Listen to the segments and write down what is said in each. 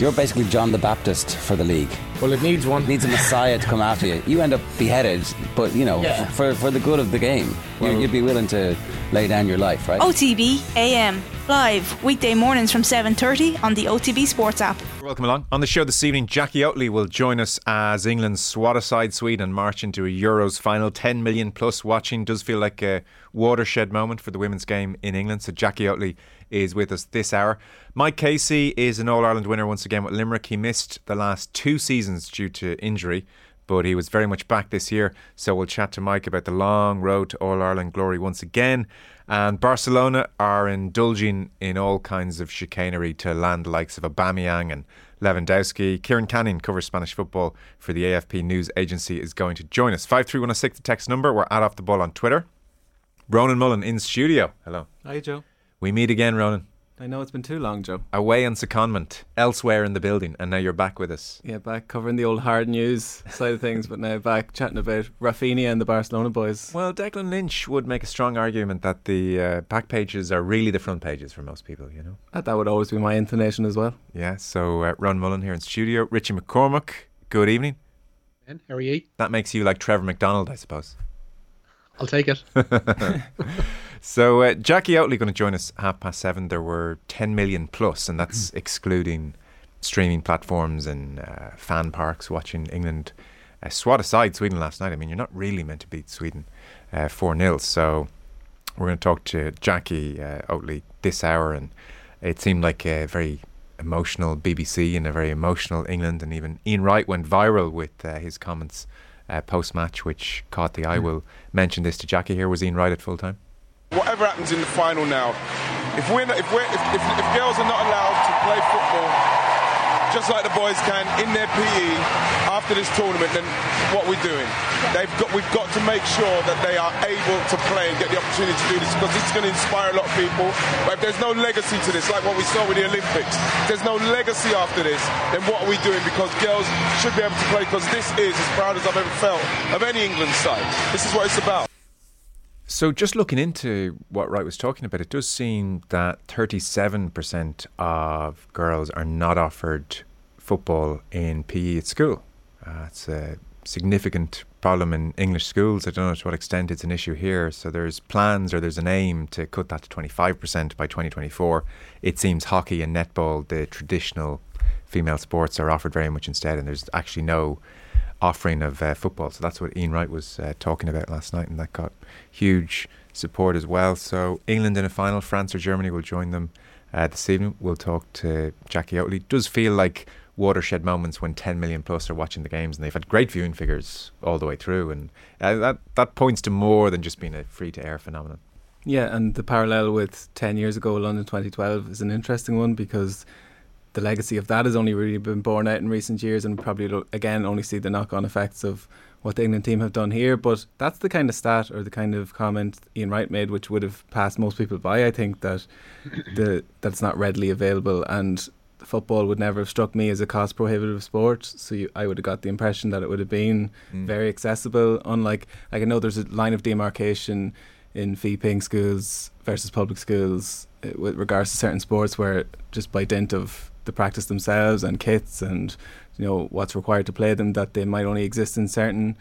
You're basically John the Baptist for the league. Well, it needs one. It needs a messiah to come after you. You end up beheaded, but you know, Yeah. for, for the good of the game, you you'd be willing to lay down your life, right? OTB AM live weekday mornings from 7:30 on the OTB Sports app. Welcome along. On the show this evening, Jackie Oatley will join us as England swat aside Sweden and march into a Euros final. 10 million plus watching. Does feel like a watershed moment for the women's game in England. So Jackie Oatley is with us this hour. Mike Casey is an All Ireland winner once again with Limerick. He missed the last two seasons due to injury, but he was very much back this year. So we'll chat to Mike about the long road to All Ireland glory once again. And Barcelona are indulging in all kinds of chicanery to land the likes of Aubameyang and Lewandowski. Kieran Canning covers Spanish football for the AFP News Agency is going to join us. 53106 the text number. We're at Off the Ball on Twitter. Ronan Mullen in studio. Hello. Hi, Joe. We meet again, Ronan. I know it's been too long, Joe. Away on secondment, elsewhere in the building, and now you're back with us. Yeah, back covering the old hard news side of things, but now back chatting about Rafinha and the Barcelona boys. Well, Declan Lynch would make a strong argument that the uh, back pages are really the front pages for most people, you know? That, that would always be my inclination as well. Yeah, so uh, Ron Mullen here in studio. Richie McCormack, good evening. Ben, how are you? That makes you like Trevor McDonald, I suppose. I'll take it. So uh, Jackie Oatley going to join us half past seven. There were 10 million plus, and that's excluding streaming platforms and uh, fan parks watching England uh, swat aside Sweden last night. I mean, you're not really meant to beat Sweden uh, 4 0. So we're going to talk to Jackie uh, Oatley this hour, and it seemed like a very emotional BBC and a very emotional England, and even Ian Wright went viral with uh, his comments uh, post match, which caught the eye. We'll mention this to Jackie here. Was Ian Wright at full time? Whatever happens in the final now, if we're not, if we're if, if, if girls are not allowed to play football just like the boys can in their PE after this tournament, then what we're doing? They've got we've got to make sure that they are able to play and get the opportunity to do this because is going to inspire a lot of people. But if there's no legacy to this, like what we saw with the Olympics, there's no legacy after this, then what are we doing? Because girls should be able to play because this is as proud as I've ever felt of any England side. This is what it's about. So, just looking into what Wright was talking about, it does seem that 37% of girls are not offered football in PE at school. Uh, it's a significant problem in English schools. I don't know to what extent it's an issue here. So, there's plans or there's an aim to cut that to 25% by 2024. It seems hockey and netball, the traditional female sports, are offered very much instead, and there's actually no offering of uh, football. So that's what Ian Wright was uh, talking about last night, and that got huge support as well. So England in a final, France or Germany will join them uh, this evening. We'll talk to Jackie Oatley. It does feel like watershed moments when 10 million plus are watching the games, and they've had great viewing figures all the way through, and uh, that that points to more than just being a free to air phenomenon. Yeah, and the parallel with 10 years ago, London 2012, is an interesting one because the legacy of that has only really been borne out in recent years and probably again only see the knock on effects of what the England team have done here. But that's the kind of stat or the kind of comment Ian Wright made which would have passed most people by, I think, that the that's not readily available and football would never have struck me as a cost prohibitive sport. So you, I would have got the impression that it would have been very accessible. Unlike like I know there's a line of demarcation in fee paying schools versus public schools uh, with regards to certain sports where just by dint of the practice themselves and kits and you know what's required to play them that they might only exist in certain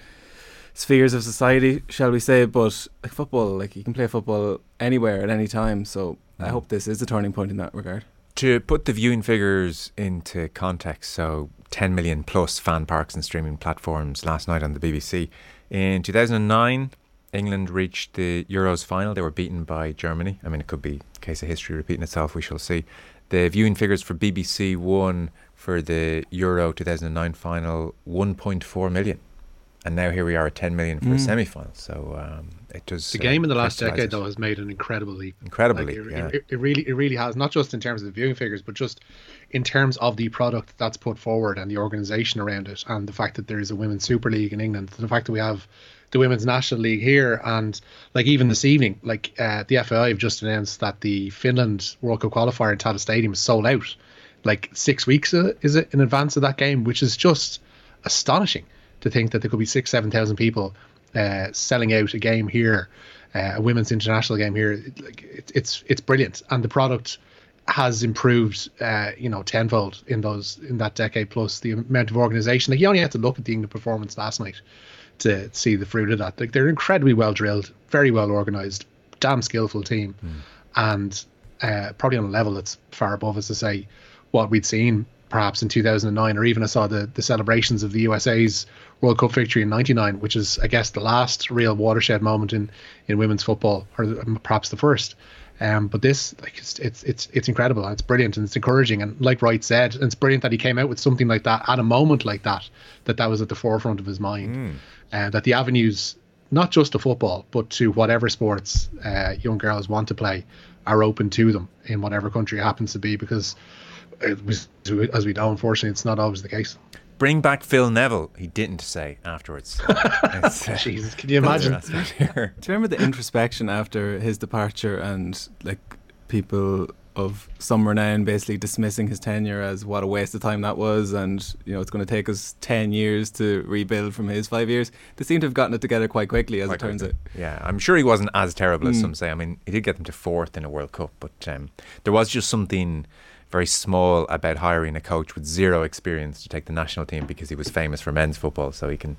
spheres of society shall we say but like football like you can play football anywhere at any time so I mm. hope this is a turning point in that regard To put the viewing figures into context, so 10 million plus fan parks and streaming platforms last night on the BBC. In 2009, England reached the Euros final. They were beaten by Germany. I mean, it could be a case of history repeating itself. We shall see. The viewing figures for BBC One for the Euro 2009 final 1.4 million. And now here we are at 10 million for a Mm. semi final. So um, it does. The uh, game in the last decade, it. though, has made an incredible leap. Incredibly, Like, it, yeah. it, it really, it really has. Not just in terms of the viewing figures, but just in terms of the product that's put forward and the organisation around it, and the fact that there is a women's Super League in England, the fact that we have the women's national league here, and like even this evening, like uh, the FAI have just announced that the Finland World Cup qualifier in Tallaght Stadium is sold out, like six weeks uh, is it in advance of that game, which is just astonishing to think that there could be six, seven thousand people uh, selling out a game here, uh, a women's international game here. Like it's it's it's brilliant, and the product has improved, uh, you know, tenfold in those in that decade plus. The amount of organisation. Like you only had to look at the England performance last night to see the fruit of that. Like they're incredibly well drilled, very well organised, damn skillful team, mm. and uh, probably on a level that's far above, as to say, what we'd seen perhaps in 2009, or even I saw the the celebrations of the USA's World Cup victory in '99, which is I guess the last real watershed moment in in women's football, or perhaps the first. Um, but this, like, it's, it's it's it's incredible and it's brilliant and it's encouraging and like Wright said, it's brilliant that he came out with something like that at a moment like that, that that was at the forefront of his mind, mm. and uh, that the avenues, not just to football, but to whatever sports uh, young girls want to play, are open to them in whatever country it happens to be because, was, as we know, unfortunately, it's not always the case. Bring back Phil Neville. He didn't say afterwards. uh, Jesus, can you imagine? Do you remember the introspection after his departure and like people of some renown basically dismissing his tenure as what a waste of time that was, and you know it's going to take us ten years to rebuild from his five years. They seem to have gotten it together quite quickly, as quite it turns quickly. out. Yeah, I'm sure he wasn't as terrible as mm. some say. I mean, he did get them to fourth in a World Cup, but um, there was just something very small about hiring a coach with zero experience to take the national team because he was famous for men's football, so he can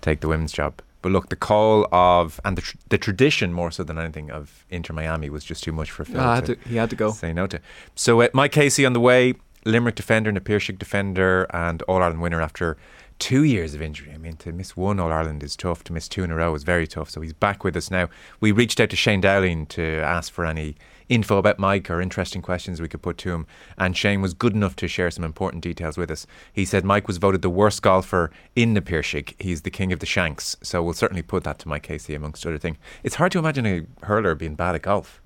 take the women's job. But look, the call of and the, tr- the tradition more so than anything of Inter Miami was just too much for Phil. Ah, to, he had to go. Say no to. So uh, Mike Casey on the way, Limerick defender, and Na Piarsaigh defender, and All Ireland winner after two years of injury. I mean, to miss one All Ireland is tough. To miss two in a row is very tough. So he's back with us now. We reached out to Shane Dowling to ask for any info about Mike or interesting questions we could put to him. And Shane was good enough to share some important details with us. He said Mike was voted the worst golfer in the Piarsaigh. He's the king of the shanks. So we'll certainly put that to Mike Casey, amongst other things. It's hard to imagine a hurler being bad at golf.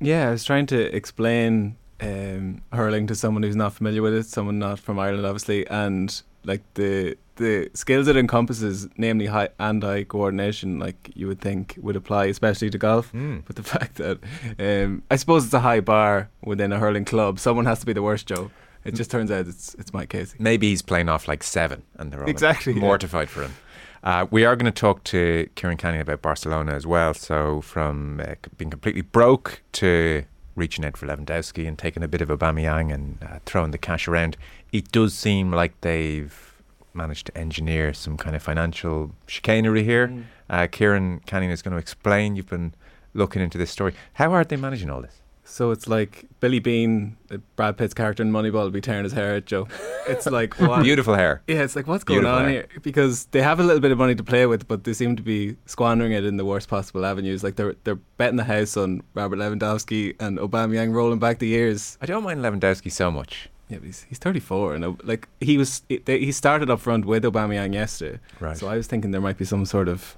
Yeah, I was trying to explain um, hurling to someone who's not familiar with it, someone not from Ireland, obviously, and like the the skills it encompasses, namely high hand-eye coordination, like you would think would apply, especially to golf. Mm. But the fact that um, I suppose it's a high bar within a hurling club, someone has to be the worst, Joe. It just turns out it's it's Mike Casey. Maybe he's playing off like seven, and they're all exactly mortified yeah. for him. Uh, we are going to talk to Kieran Canning about Barcelona as well. So from uh, being completely broke to reaching out for Lewandowski and taking a bit of a Aubameyang and uh, throwing the cash around, it does seem like they've managed to engineer some kind of financial chicanery here. Mm. Uh, Kieran Canning is going to explain. You've been looking into this story. How are they managing all this? So it's like Billy Beane, uh, Brad Pitt's character in Moneyball, will be tearing his hair out, Joe. It's like what? beautiful hair. Yeah, it's like what's going beautiful on hair. here? Because they have a little bit of money to play with, but they seem to be squandering it in the worst possible avenues. Like they're they're betting the house on Robert Lewandowski and Obama Aubameyang rolling back the years. I don't mind Lewandowski so much. Yeah, but he's, he's 34, and uh, like he was, he started up front with Aubameyang yesterday. Right. So I was thinking there might be some sort of,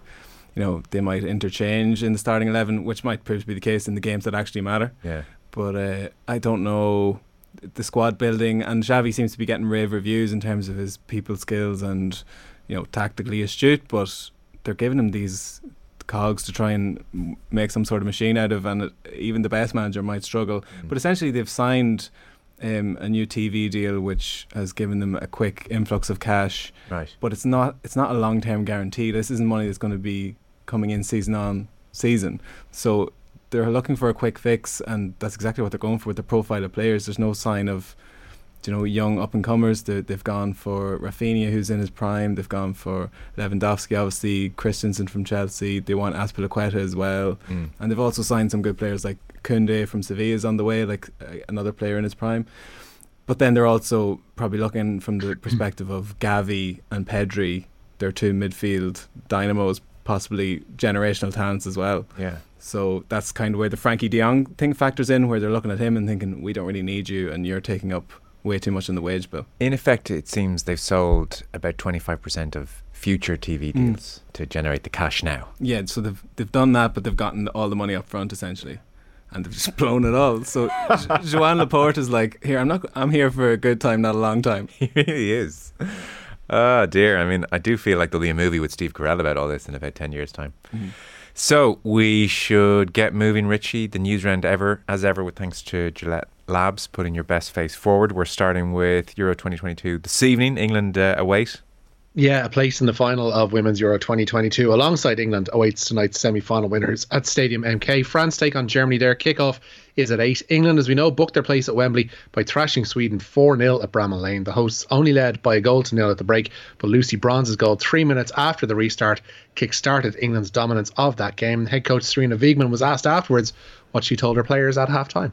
you know, they might interchange in the starting eleven, which might prove to be the case in the games that actually matter. Yeah. But uh, I don't know the squad building, and Xavi seems to be getting rave reviews in terms of his people skills and, you know, tactically astute. But they're giving him these cogs to try and make some sort of machine out of, and it, even the best manager might struggle. Mm. But essentially, they've signed um, a new TV deal which has given them a quick influx of cash. Right. But it's not it's not a long term guarantee. This isn't money that's going to be coming in season on season. So they're looking for a quick fix, and that's exactly what they're going for with the profile of players. There's no sign of you know young up and comers. They've gone for Rafinha, who's in his prime. They've gone for Lewandowski, obviously Christensen from Chelsea. They want Azpilicueta as well, mm. and they've also signed some good players like Koundé from Sevilla is on the way, like uh, another player in his prime. But then they're also probably looking from the perspective of Gavi and Pedri, their two midfield dynamos, possibly generational talents as well. Yeah. So that's kind of where the Frenkie De Jong thing factors in, where they're looking at him and thinking, we don't really need you, and you're taking up way too much in the wage bill. In effect, it seems they've sold about 25% of future TV mm. deals mm. to generate the cash now. Yeah, so they've they've done that, but they've gotten all the money up front essentially and they've just blown it all. So Joan Laporta is like, here, I'm not, I'm here for a good time, not a long time. He really is. Oh dear. I mean, I do feel like there'll be a movie with Steve Carell about all this in about ten years' time. Mm-hmm. So we should get moving, Richie. The news round ever, as ever, with thanks to Gillette Labs, putting your best face forward. We're starting with Euro 2022 this evening. England uh, await. Yeah, a place in the final of Women's Euro 2022 alongside England awaits tonight's semi final winners at Stadium MK. France take on Germany there. Kickoff is at 8. England, as we know, booked their place at Wembley by thrashing Sweden 4 0 at Bramall Lane. The hosts only led by a goal to nil at the break, but Lucy Bronze's goal three minutes after the restart kick started England's dominance of that game. Head coach Sarina Wiegman was asked afterwards what she told her players at half time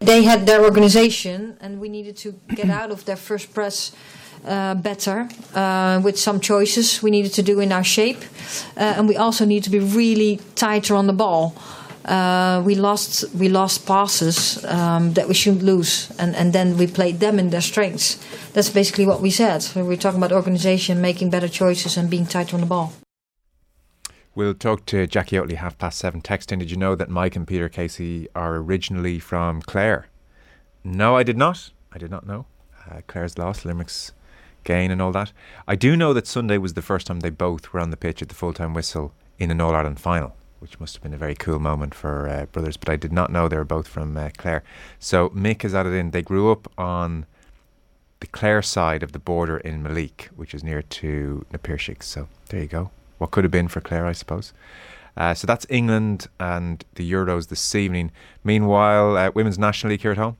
they had their organization, and we needed to get out of their first press uh, better uh, with some choices we needed to do in our shape, uh, and we also need to be really tighter on the ball. Uh, we lost we lost passes um, that we shouldn't lose, and, and then we played them in their strengths. That's basically what we said. So we're talking about organization, making better choices, and being tighter on the ball. We'll talk to Jackie Oatley half past seven. Texting, did you know that Mike and Peter Casey are originally from Clare? No, I did not. I did not know. Uh, Clare's lost, Limerick's gain, and all that. I do know that Sunday was the first time they both were on the pitch at the full time whistle in an All Ireland final, which must have been a very cool moment for uh, brothers. But I did not know they were both from uh, Clare. So Mick has added in. They grew up on the Clare side of the border in Meelick, which is near to Na Piarsaigh. So there you go what could have been for Clare, I suppose. Uh, so that's England and the Euros this evening. Meanwhile, uh, Women's National League here at home.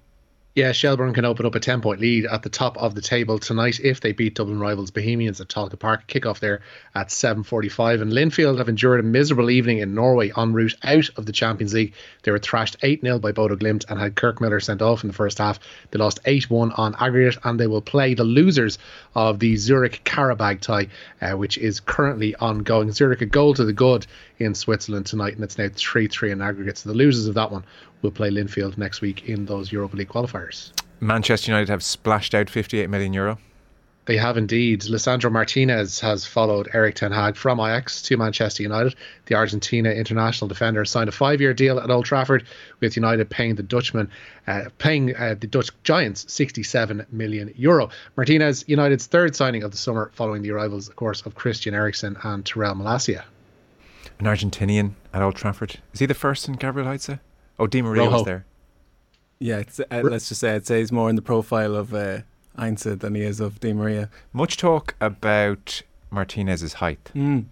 Yeah, Shelbourne can open up a 10 point lead at the top of the table tonight if they beat Dublin rivals Bohemians at Tolka Park. Kickoff there at 7.45. And Linfield have endured a miserable evening in Norway en route out of the Champions League. They were thrashed 8 0 by Bodo Glimt and had Kirk Millar sent off in the first half. They lost 8 1 on aggregate and they will play the losers of the Zurich Qarabag tie, uh, which is currently ongoing. Zurich a goal to the good in Switzerland tonight, and it's now 3 3 in aggregate. So the losers of that one will play Linfield next week in those Europa League qualifiers. Manchester United have splashed out 58 million euro. They have indeed. Lisandro Martinez has followed Erik Ten Hag from Ajax to Manchester United. The Argentina international defender signed a five-year deal at Old Trafford, with United paying the Dutchman, uh, paying uh, the Dutch Giants 67 million euro. Martinez, United's third signing of the summer, following the arrivals, of course, of Christian Eriksen and Tyrell Malacia. An Argentinian at Old Trafford. Is he the first in Gabriel Heinze? Oh, Di Maria Rojo. was there. Yeah, uh, let's just say I'd say he's more in the profile of uh, Heinze than he is of Di Maria. Much talk about Martinez's height. Mm.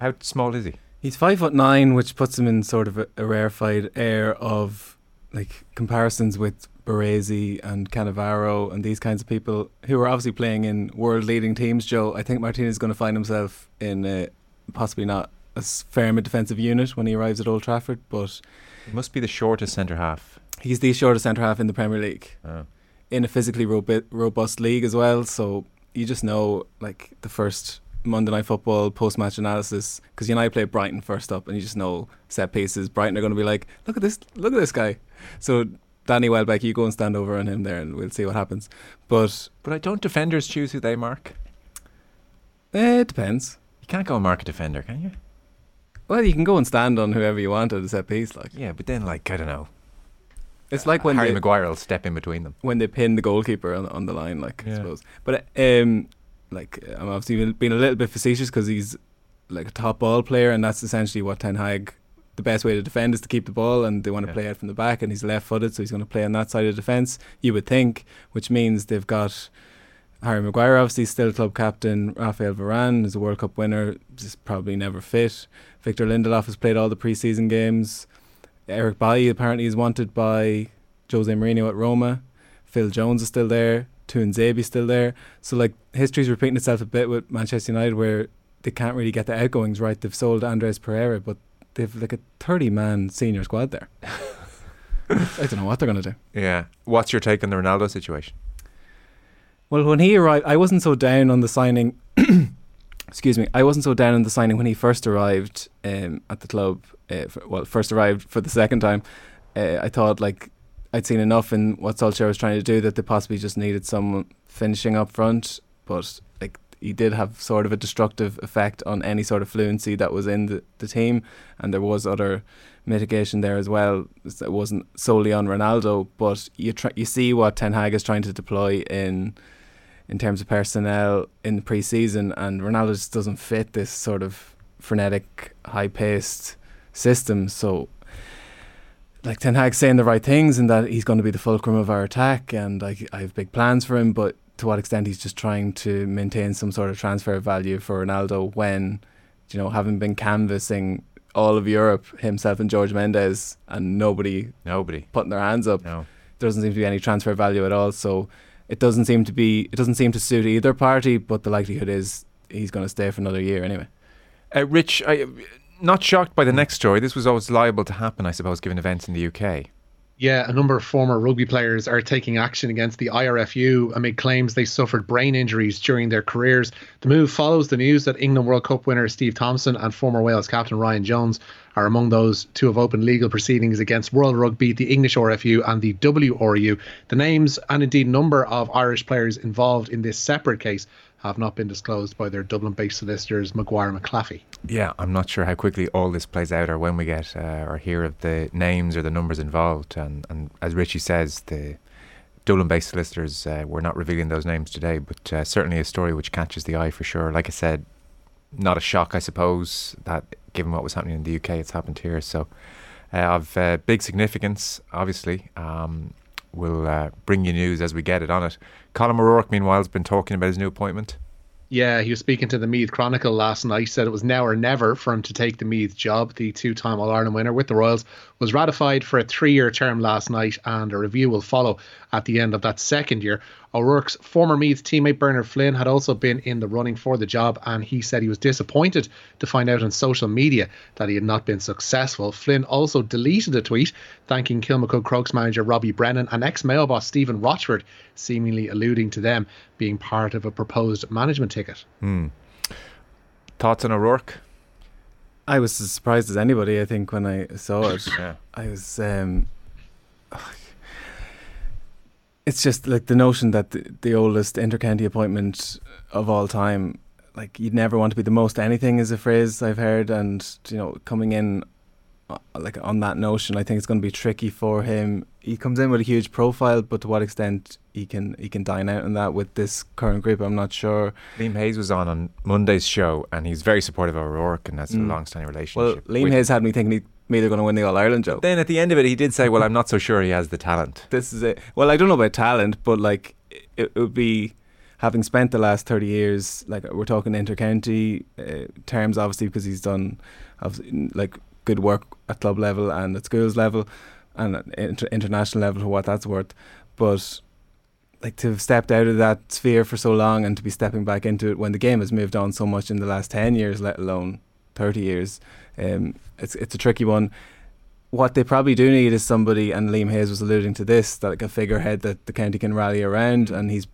How small is he? He's five foot nine, which puts him in sort of a, a rarefied air of like comparisons with Baresi and Cannavaro and these kinds of people who are obviously playing in world leading teams. Joe, I think Martinez is going to find himself in a, possibly not as firm a defensive unit when he arrives at Old Trafford, but he must be the shortest centre half. He's the shortest centre half in the Premier League. Oh. In a physically robu- robust league as well, so you just know like the first Monday Night Football post match analysis because United play Brighton first up, and you just know set pieces. Brighton are going to be like, look at this, look at this guy. So Danny Welbeck, you go and stand over on him there, and we'll see what happens. But but I don't defenders choose who they mark. Eh, it depends. You can't go and mark a defender, can you? Well, you can go and stand on whoever you want at a set piece, like. Yeah, but then, like, I don't know. It's like when Harry they, Maguire will step in between them when they pin the goalkeeper on, on the line, like yeah. I suppose. But um, like I'm obviously being a little bit facetious because he's like a top ball player, and that's essentially what Ten Hag. The best way to defend is to keep the ball, and they want to yeah. play out from the back. And he's left-footed, so he's going to play on that side of the defence. You would think, which means they've got Harry Maguire, obviously still club captain. Rafael Varane is a World Cup winner, just probably never fit. Victor Lindelof has played all the preseason games. Eric Bailly apparently is wanted by Jose Mourinho at Roma. Phil Jones is still there. Tuanzebe is still there. So like history's repeating itself a bit with Manchester United, where they can't really get the outgoings right. They've sold Andreas Pereira, but they've like a thirty-man senior squad there. I don't know what they're going to do. Yeah. What's your take on the Ronaldo situation? Well, when he arrived, I wasn't so down on the signing. excuse me, I wasn't so down on the signing when he first arrived um, at the club. Uh, for, well, first arrived for the second time. Uh, I thought like I'd seen enough in what Solskjaer was trying to do that they possibly just needed someone finishing up front. But like he did have sort of a destructive effect on any sort of fluency that was in the, the team, and there was other mitigation there as well. It wasn't solely on Ronaldo, but you try, you see what Ten Hag is trying to deploy in in terms of personnel in the preseason, and Ronaldo just doesn't fit this sort of frenetic, high paced system. So, like Ten Hag saying the right things and that he's going to be the fulcrum of our attack, and I, I have big plans for him, but to what extent he's just trying to maintain some sort of transfer value for Ronaldo when, you know, having been canvassing all of Europe, himself and George Mendes, and nobody, nobody putting their hands up. No, there doesn't seem to be any transfer value at all. So it doesn't seem to be, it doesn't seem to suit either party. But the likelihood is he's going to stay for another year anyway. Uh, Rich, I, not shocked by the next story. This was always liable to happen, I suppose, given events in the UK. Yeah, a number of former rugby players are taking action against the IRFU amid claims they suffered brain injuries during their careers. The move follows the news that England World Cup winner Steve Thompson and former Wales captain Ryan Jones are among those to have opened legal proceedings against World Rugby, the English RFU, and the WRU. The names and indeed number of Irish players involved in this separate case have not been disclosed by their Dublin based solicitors, Maguire McClafferty. Yeah, I'm not sure how quickly all this plays out or when we get uh, or hear of the names or the numbers involved. And, and as Richie says, the Dublin based solicitors uh, were not revealing those names today, but uh, certainly a story which catches the eye for sure. Like I said, not a shock, I suppose, that given what was happening in the UK, it's happened here. So, uh, of uh, big significance, obviously. Um, we'll uh, bring you news as we get it on it. Colm O'Rourke, meanwhile, has been talking about his new appointment. Yeah, he was speaking to the Meath Chronicle last night. Said it was now or never for him to take the Meath job. The two-time All Ireland winner with the Royals was ratified for a three-year term last night, and a review will follow at the end of that second year. O'Rourke's former Meath teammate Bernard Flynn had also been in the running for the job, and he said he was disappointed to find out on social media that he had not been successful. Flynn also deleted a tweet thanking Kilmacud Crokes manager Robbie Brennan and ex Mayo boss Stephen Rochford, seemingly alluding to them being part of a proposed management ticket. Hmm. Thoughts on O'Rourke? I was as surprised as anybody. I think when I saw it, yeah. I was. Um, it's just like the notion that the, the oldest intercounty appointment of all time, like you'd never want to be the most anything, is a phrase I've heard, and you know, coming in like on that notion, I think it's going to be tricky for him. He comes in with a huge profile, but to what extent he can he can dine out on that with this current group, I'm not sure. Liam Hayes was on on Monday's show, and he's very supportive of O'Rourke, and that's mm. a long-standing relationship. Well, Liam Hayes had me thinking he me they're going to win the All Ireland job. Then at the end of it, he did say, "Well, I'm not so sure he has the talent." This is it. Well, I don't know about talent, but like it, it would be having spent the last thirty years, like we're talking intercounty uh, terms, obviously, because he's done of like good work at club level and at schools level and inter- international level for what that's worth. But like to have stepped out of that sphere for so long and to be stepping back into it when the game has moved on so much in the last ten years, let alone thirty years um, it's it's a tricky one. What they probably do need is somebody, and Liam Hayes was alluding to this, that like a figurehead that the county can rally around, and he's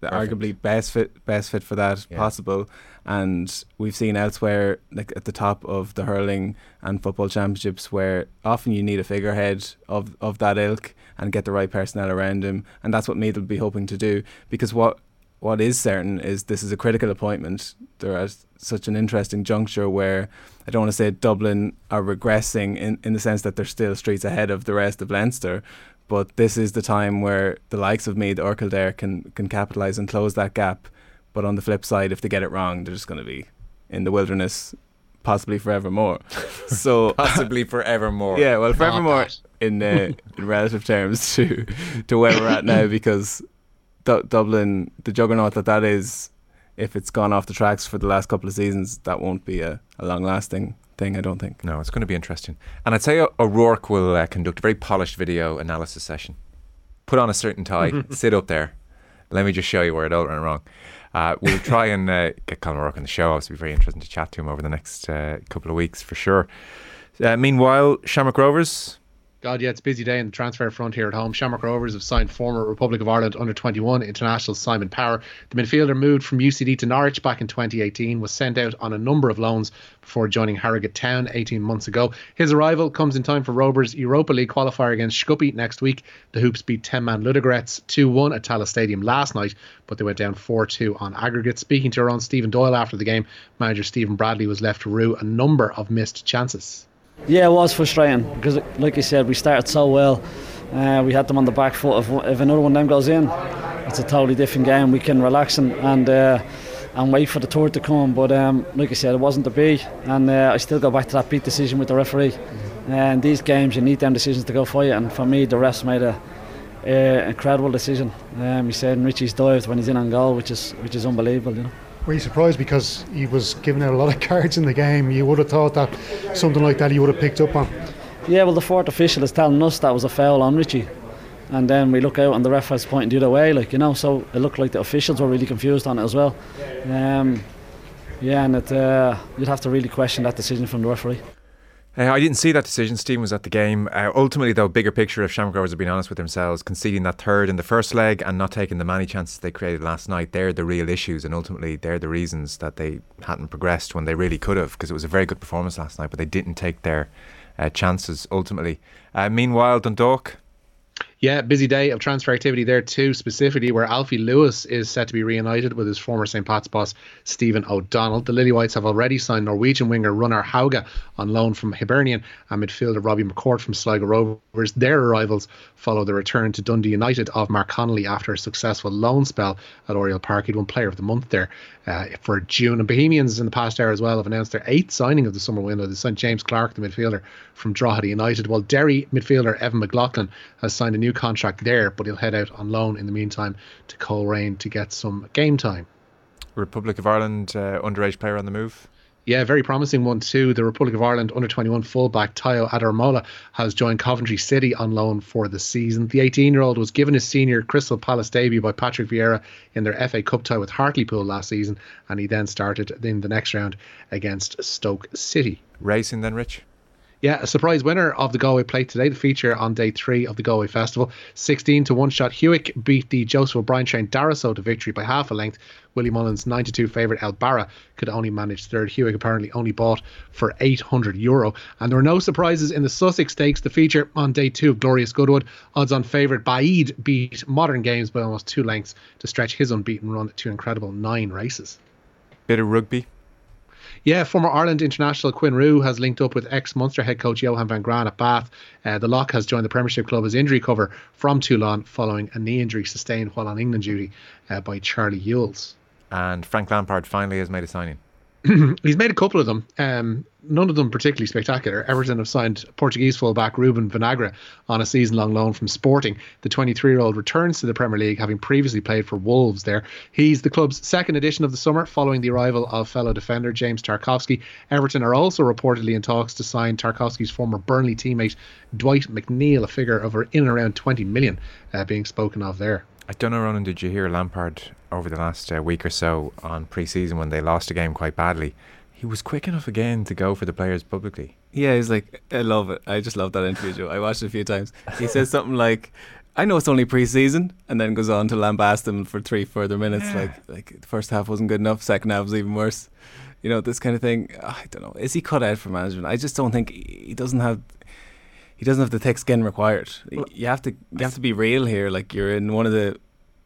Perfect. arguably best fit best fit for that yeah. possible. And we've seen elsewhere, like at the top of the hurling and football championships, where often you need a figurehead of of that ilk and get the right personnel around him, and that's what Meath will be hoping to do. Because what what is certain is this is a critical appointment. They're at such an interesting juncture where I don't want to say Dublin are regressing in, in the sense that they're still streets ahead of the rest of Leinster, but this is the time where the likes of Meath or Kildare can can capitalise and close that gap. But on the flip side, if they get it wrong, they're just going to be in the wilderness possibly forevermore. so possibly forevermore. Yeah, well, forevermore in uh, in relative terms to to where we're at now because D- Dublin, the juggernaut that that is, if it's gone off the tracks for the last couple of seasons, that won't be a, a long lasting thing, I don't think. No, it's going to be interesting. And I'd say O'Rourke will uh, conduct a very polished video analysis session. Put on a certain tie, sit up there. Let me just show you where it all went wrong. Uh, we'll try and uh, get Colm O'Rourke on the show. Obviously, be very interesting to chat to him over the next uh, couple of weeks for sure. Uh, meanwhile, Shamrock Rovers God, yeah, it's busy day in the transfer front here at home. Shamrock Rovers have signed former Republic of Ireland under 21 international Simon Power. The midfielder moved from UCD to Norwich back in 2018, was sent out on a number of loans before joining Harrogate Town 18 months ago. His arrival comes in time for Rovers Europa League qualifier against Shkupi next week. The Hoops beat 10 man Ludogorets 2 1 at Tallaght Stadium last night, but they went down 4 2 on aggregate. Speaking to our own Stephen Doyle after the game, manager Stephen Bradley was left to rue a number of missed chances. Yeah, it was frustrating because, like you said, we started so well. Uh, we had them on the back foot. If, if another one of them goes in, it's a totally different game. We can relax and and, uh, and wait for the tour to come. But um, like I said, it wasn't to be, and uh, I still go back to that beat decision with the referee. And these games, you need them decisions to go for you. And for me, the refs made a uh, incredible decision. Um, he said Richie's dived when he's in on goal, which is which is unbelievable. You know. Were you surprised because he was giving out a lot of cards in the game? You would have thought that something like that he would have picked up on. Yeah, well, the fourth official is telling us that was a foul on Richie, and then we look out and the ref has pointing the other way, like you know. So it looked like the officials were really confused on it as well. Um, yeah, and it, uh, you'd have to really question that decision from the referee. Uh, I didn't see that decision. Stephen was at the game. Uh, ultimately, though, bigger picture, if Shamrock Rovers have been honest with themselves, conceding that third in the first leg and not taking the many chances they created last night, they're the real issues. And ultimately, they're the reasons that they hadn't progressed when they really could have, because it was a very good performance last night, but they didn't take their uh, chances ultimately. Uh, meanwhile, Dundalk. Yeah, busy day of transfer activity there too, specifically where Alfie Lewis is set to be reunited with his former St. Pat's boss, Stephen O'Donnell. The Lily Whites have already signed Norwegian winger Runar Hauge on loan from Hibernian and midfielder Robbie McCourt from Sligo Rovers. Their arrivals follow the return to Dundee United of Mark Connolly after a successful loan spell at Oriel Park. He'd won Player of the Month there uh, for June. And Bohemians in the past hour as well have announced their eighth signing of the summer window. They signed James Clark, the midfielder from Drogheda United, while Derry midfielder Evan McLaughlin has signed a new contract there, but he'll head out on loan in the meantime to Coleraine to get some game time. Republic of Ireland uh, underage player on the move. Yeah, very promising one too. The Republic of Ireland under 21 fullback Tayo Adaramola has joined Coventry City on loan for the season. The 18 year old was given his senior Crystal Palace debut by Patrick Vieira in their FA Cup tie with Hartlepool last season, and he then started in the next round against Stoke City. Racing then, Rich? Yeah, a surprise winner of the Galway Plate today, the feature on day three of the Galway Festival. 16 to 1 shot. Hewick beat the Joseph O'Brien trained Darasso to victory by half a length. Willie Mullins' 92 favourite El Barra could only manage third. Hewick apparently only bought for 800 euro. And there were no surprises in the Sussex Stakes, the feature on day two of Glorious Goodwood. Odds on favourite Baaeed beat Modern Games by almost two lengths to stretch his unbeaten run to incredible nine races. Bit of rugby. Yeah, former Ireland international Quinn Roux has linked up with ex Munster head coach Johan van Graan at Bath. Uh, the Lock has joined the Premiership club as injury cover from Toulon following a knee injury sustained while on England duty uh, by Charlie Ewels. And Frank Lampard finally has made a signing. he's made a couple of them. Um, none of them particularly spectacular. Everton have signed Portuguese fullback Ruben Vinagre on a season-long loan from Sporting. The 23-year-old returns to the Premier League, having previously played for Wolves. There, he's the club's second addition of the summer, following the arrival of fellow defender James Tarkowski. Everton are also reportedly in talks to sign Tarkowski's former Burnley teammate Dwight McNeil, a figure of in and around 20 million uh, being spoken of there. I don't know, Ronan, did you hear Lampard over the last uh, week or so on pre season when they lost a game quite badly? He was quick enough again to go for the players publicly. Yeah, he's like, I love it. I just love that interview, Joe. I watched it a few times. He says something like, I know it's only pre-season, and then goes on to lambast them for three further minutes. Yeah. Like, like the first half wasn't good enough, second half was even worse. You know, this kind of thing. I don't know. Is he cut out for management? I just don't think he doesn't have he doesn't have the thick skin required. Well, you have to you have to be real here. Like you're in one of the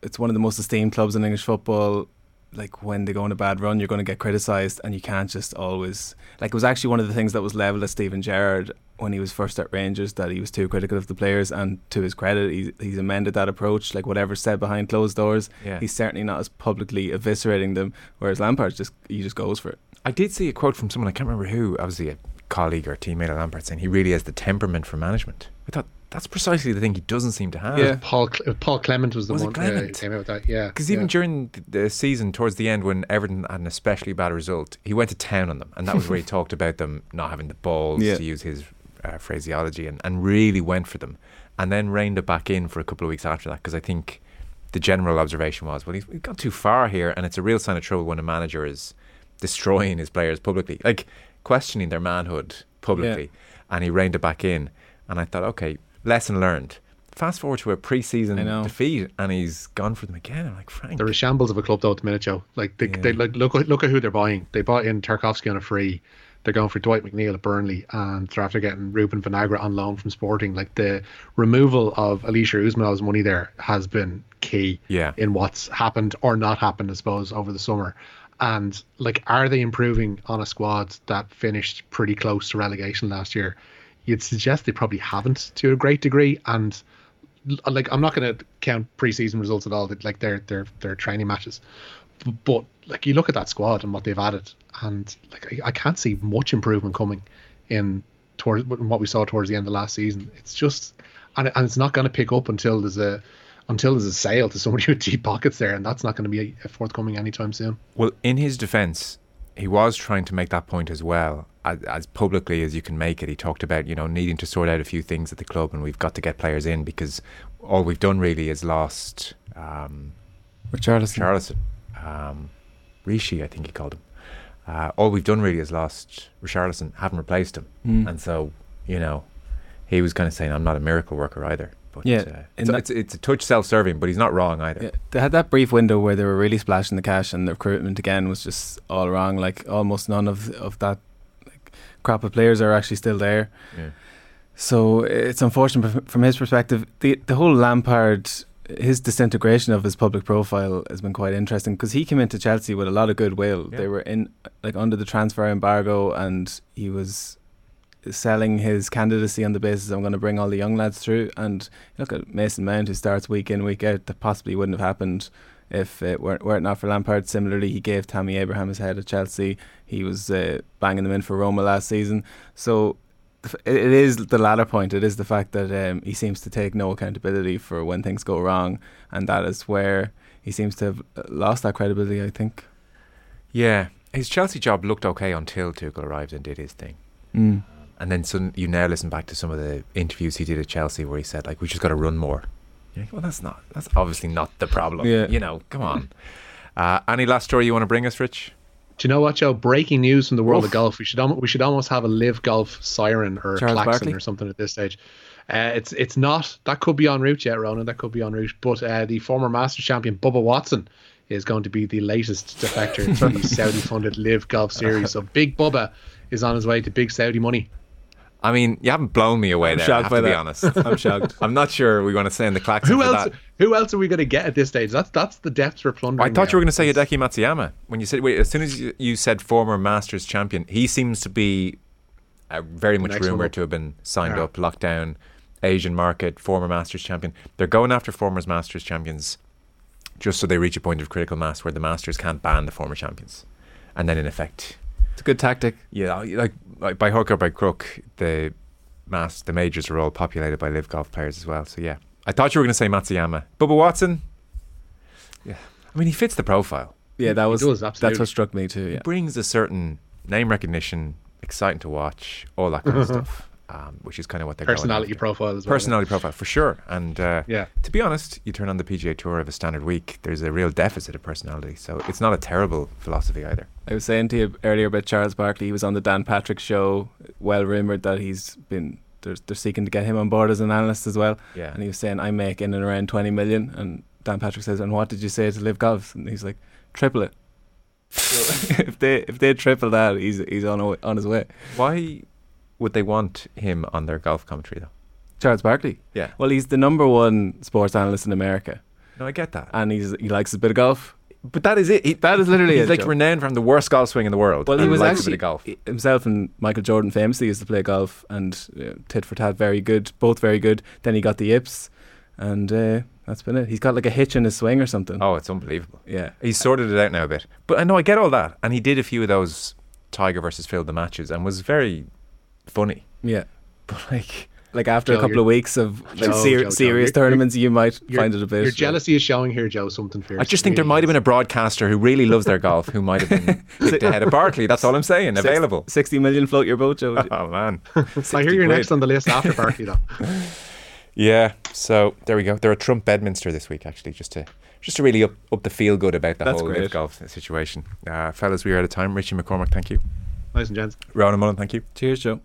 it's one of the most esteemed clubs in English football. Like when they go on a bad run, you're going to get criticised, and you can't just always. Like it was actually one of the things that was levelled at Steven Gerrard when he was first at Rangers that he was too critical of the players. And to his credit, he, he's amended that approach. Like whatever said behind closed doors, yeah. he's certainly not as publicly eviscerating them. Whereas Lampard just he just goes for it. I did see a quote from someone I can't remember who, obviously a colleague or teammate of Lampard, saying he really has the temperament for management. I thought that's precisely the thing he doesn't seem to have. Yeah, Paul Paul Clement was the was one who came out with that. Yeah, because yeah. even during the season, towards the end, when Everton had an especially bad result, he went to town on them, and that was where he talked about them not having the balls yeah. to use his uh, phraseology, and, and really went for them, and then reined it back in for a couple of weeks after that. Because I think the general observation was, well, he's, he's gone too far here, and it's a real sign of trouble when a manager is destroying his players publicly, like questioning their manhood publicly, yeah. and he reined it back in. And I thought, okay, lesson learned. Fast forward to a pre-season defeat, and he's gone for them again. I'm like, Frank, they're a shambles of a club though at the minute, Joe. Like they, yeah. they like look look at who they're buying. They bought in Tarkowski on a free. They're going for Dwight McNeil at Burnley, and they're after getting Ruben Vinagre on loan from Sporting. Like the removal of Alisher Usmanov's money there has been key yeah. in what's happened or not happened, I suppose, over the summer. And like, are they improving on a squad that finished pretty close to relegation last year? You'd suggest they probably haven't to a great degree. And like, I'm not going to count preseason results at all. Like, they're they're they're training matches, but like you look at that squad and what they've added, and like I, I can't see much improvement coming in towards what we saw towards the end of last season. It's just and, and it's not going to pick up until there's a until there's a sale to somebody with deep pockets there, and that's not going to be forthcoming anytime soon. Well, in his defence, he was trying to make that point as well, as, as, publicly as you can make it. He talked about you know needing to sort out a few things at the club, and we've got to get players in because all we've done really is lost um, Richarlison. Richarlison, um, Rishi, I think he called him. Uh, all we've done really is lost Richarlison, haven't replaced him, Mm. and so you know he was kind of saying I'm not a miracle worker either. But Yeah, uh, it's, that- it's, it's a touch self-serving, but he's not wrong either. Yeah, they had that brief window where they were really splashing the cash, and the recruitment again was just all wrong. Like almost none of of that crop of players are actually still there. Yeah. So it's unfortunate from his perspective. The the whole Lampard, his disintegration of his public profile has been quite interesting because he came into Chelsea with a lot of goodwill. Yeah. They were in like under the transfer embargo, and he was selling his candidacy on the basis I'm going to bring all the young lads through. And look at Mason Mount, who starts week in week out. That possibly wouldn't have happened if it weren't, were it not for Lampard. Similarly, he gave Tammy Abraham his head at Chelsea. He was uh, banging them in for Roma last season. So it it is the latter point. It is the fact that um, he seems to take no accountability for when things go wrong, and that is where he seems to have uh, lost that credibility. I think. Yeah, his Chelsea job looked okay until Tuchel arrived and did his thing. Mm. And then some, you now listen back to some of the interviews he did at Chelsea where he said like we just got to run more. You're like, well, that's not that's obviously not the problem. Yeah. you know, come on. Uh, any last story you want to bring us, Rich? Do you know what, Joe? Breaking news from the world Oof. of golf. We should almost, we should almost have a live golf siren or Charles klaxon Barkley? or something at this stage. Uh, it's it's not that could be en route yet, Ronan. That could be en route. But uh, the former Masters champion Bubba Watson is going to be the latest defector to the Saudi-funded Live Golf Series. So Big Bubba is on his way to big Saudi money. I mean, you haven't blown me away I'm there. I shocked have by to be that. honest. I'm shocked. I'm not sure we want to send the klaxon Who for else? that. Who else are we going to get at this stage? That's that's the depths we're plundering. I thought you were going to say Hideki Matsuyama when you said wait. As soon as you, you said former Masters champion, he seems to be uh, very much rumored to have been signed Yeah. up, locked down, Asian market, former Masters champion. They're going after former Masters champions just so they reach a point of critical mass where the Masters can't ban the former champions, and then in effect, It's a good tactic. yeah, like, like by hook or by crook, the mass the majors are all populated by live golf players as well. So yeah, I thought you were going to say Matsuyama, Bubba Watson. Yeah, I mean he fits the profile. Yeah, that was does, that's what struck me too. He brings a certain name recognition, exciting to watch, all that kind of stuff, um, which is kind of what they're going personality after. profile as well. Personality profile for sure, and uh, Yeah. to be honest, you turn on the PGA Tour of a standard week, there's a real deficit of personality, so it's not a terrible philosophy either. I was saying to you earlier about Charles Barkley. He was on the Dan Patrick show. Well rumored that he's been they're, they're seeking to get him on board as an analyst as well. Yeah. And he was saying I make in and around twenty million. And Dan Patrick says, and what did you say to Live Golf? And he's like, triple it. So if they if they triple that, he's he's on a, on his way. Why would they want him on their golf commentary though? Charles Barkley. Yeah, Well, he's the number one sports analyst in America, no, I get that, and he's he likes a bit of golf. but that is it. He, That is literally he's it, like Joe. renowned from the worst golf swing in the world. Well, he was likes a actually bit of golf. himself and Michael Jordan famously used to play golf and uh, tit for tat, very good, both very good. Then he got the yips, and uh, that's been it. He's got like a hitch in his swing or something. Oh, it's unbelievable. yeah, He's sorted it out now a bit. But I know I get all that. And he did a few of those Tiger versus Phil the matches and was very funny. yeah. But like Like after Joe, a couple of weeks of like Joe, ser- Joe, Joe, serious you're- tournaments, you might find it a bit. Your jealousy is showing here, Joe. Something fierce. I just think there might have been a broadcaster who really loves their golf who might have been picked ahead of Barkley. That's all I'm saying. Six- Available. Sixty million float your boat, Joe. Oh man. I hear you're quid. next on the list after Barkley, though. Yeah. So there we go. They're at Trump Bedminster this week, actually, just to just to really up, up the feel good about the That's whole great. live golf situation. Uh, fellas, we are out of time. Richie McCormack, thank you. Ladies and gents. Ronan Mullen, thank you. Cheers, Joe.